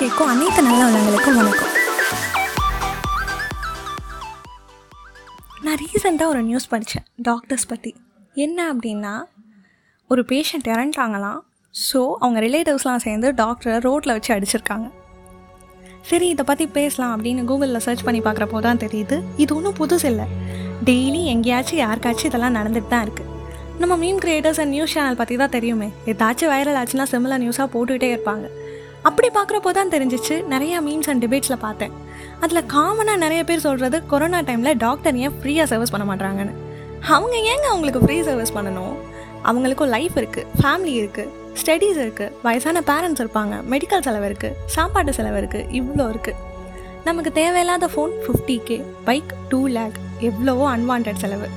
கேட்கும் அனைத்து நல்ல உள்ளங்களுக்கும் வணக்கம். நான் ரீசெண்டாக ஒரு நியூஸ் படித்தேன் டாக்டர்ஸ் பற்றி என்ன அப்படின்னா ஒரு பேஷண்ட் இறந்துட்டாங்களாம். ஸோ அவங்க ரிலேட்டிவ்ஸ்லாம் சேர்ந்து டாக்டரை ரோட்டில் வச்சு அடிச்சிருக்காங்க. சரி இதை பற்றி பேசலாம் அப்படின்னு கூகுளில் சர்ச் பண்ணி பார்க்குறப்போ தான் தெரியுது. இது ஒன்றும் புதுசு இல்லை. டெய்லி எங்கேயாச்சும் யாருக்காச்சும் இதெல்லாம் நடந்துட்டு தான் இருக்குது நம்ம meme creators and news channel பற்றி தான் தெரியுமே. ஏதாச்சும் வைரல் ஆச்சுன்னா சிமிலர் நியூஸாக போட்டுக்கிட்டே இருப்பாங்க. அப்படி பார்க்குறப்போ தான் தெரிஞ்சிச்சு. நிறையா மீம்ஸ் அண்ட் டிபேட்ஸில் பார்த்தேன். அதில் காமனாக நிறைய பேர் சொல்கிறது கொரோனா டைமில் டாக்டர் ஏன் ஃப்ரீயாக சர்வீஸ் பண்ண மாட்டாங்கன்னு அவங்க ஏங்க அவங்களுக்கு ஃப்ரீ சர்வீஸ் பண்ணணும்? அவங்களுக்கும் லைஃப் இருக்குது ஃபேமிலி இருக்குது ஸ்டடீஸ் இருக்குது வயசான பேரண்ட்ஸ் இருப்பாங்க மெடிக்கல் செலவு இருக்குது சாப்பாட்டு செலவு இருக்குது இவ்வளோ இருக்குது நமக்கு தேவையில்லாத phone fifty K bike two lakh எவ்வளவோ அன்வான்ட் செலவு.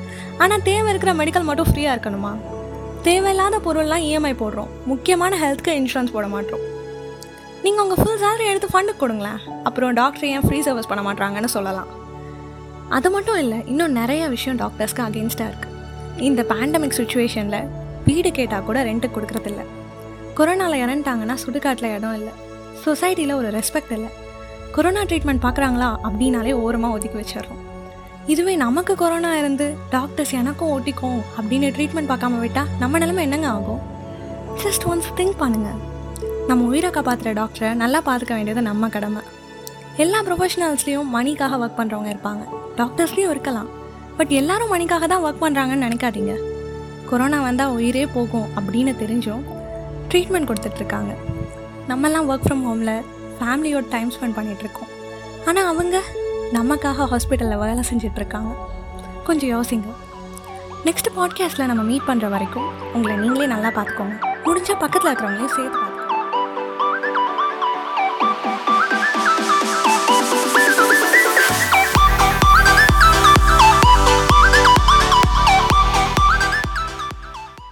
ஆனால் தேவை இருக்கிற மெடிக்கல் மட்டும் ஃப்ரீயாக இருக்கணுமா? தேவையில்லாத பொருள்லாம் இஎம்ஐ போடுறோம். முக்கியமான ஹெல்த்துக்கு இன்சூரன்ஸ் போட மாட்டோம். நீங்கள் உங்கள் ஃபுல் சேலரி எடுத்து ஃபண்டுக்கு கொடுங்களேன். அப்புறம் டாக்டர் ஏன் ஃப்ரீ சர்வீஸ் பண்ண மாட்டாங்கன்னு சொல்லலாம். அது மட்டும் இல்லை இன்னும் நிறைய விஷயம் டாக்டர்ஸ்க்கு அகேன்ஸ்டாக இருக்குது இந்த பேண்டமிக் சுச்சுவேஷனில் வீடு கேட்டால் கூட ரெண்ட்டுக்கு கொடுக்குறதில்ல கொரோனாவில் இறந்துட்டாங்கன்னா சுடுகாட்டில் இடம் இல்லை. சொசைட்டியில் ஒரு ரெஸ்பெக்ட் இல்லை. கொரோனா ட்ரீட்மெண்ட் பார்க்குறாங்களா அப்படின்னாலே ஓரமாக ஒதுக்கி வச்சிடுறோம். இதுவே நமக்கு கொரோனா இருந்து டாக்டர்ஸ் எனக்கும் ஓட்டிக்கும் அப்படின்னு ட்ரீட்மெண்ட் பார்க்காம விட்டால் நம்ம நிலைமை என்னங்க ஆகும்? ஜஸ்ட் ஒன்ஸ் திங்க் பண்ணுங்கள் நம்ம உயிரை காப்பாற்றுற டாக்டரை நல்லா பார்த்துக்க வேண்டியது நம்ம கடமை. எல்லா ப்ரொஃபஷனல்ஸ்லேயும் மணிக்காக ஒர்க் பண்ணுறவங்க இருப்பாங்க. டாக்டர்ஸ்லேயும் இருக்கலாம். பட் எல்லாரும் மணிக்காக தான் ஒர்க் பண்ணுறாங்கன்னு நினைக்காதீங்க. கொரோனா வந்தால் உயிரே போகும் அப்படின்னு தெரிஞ்சும் ட்ரீட்மெண்ட் கொடுத்துட்ருக்காங்க நம்மலாம் ஒர்க் ஃப்ரம் ஹோமில் ஃபேமிலியோட டைம் ஸ்பெண்ட் பண்ணிகிட்ருக்கோம் ஆனால் அவங்க நமக்காக ஹாஸ்பிட்டலில் வேலை செஞ்சிட்ருக்காங்க கொஞ்சம் யோசிங்க. நெக்ஸ்ட் பாட்காஸ்ட்டில் நம்ம மீட் பண்ணுற வரைக்கும் உங்களை நீங்களே நல்லா பார்த்துக்கோங்க. முடிஞ்சால் பக்கத்தில் இருக்கிறவங்களையும் சேர்த்து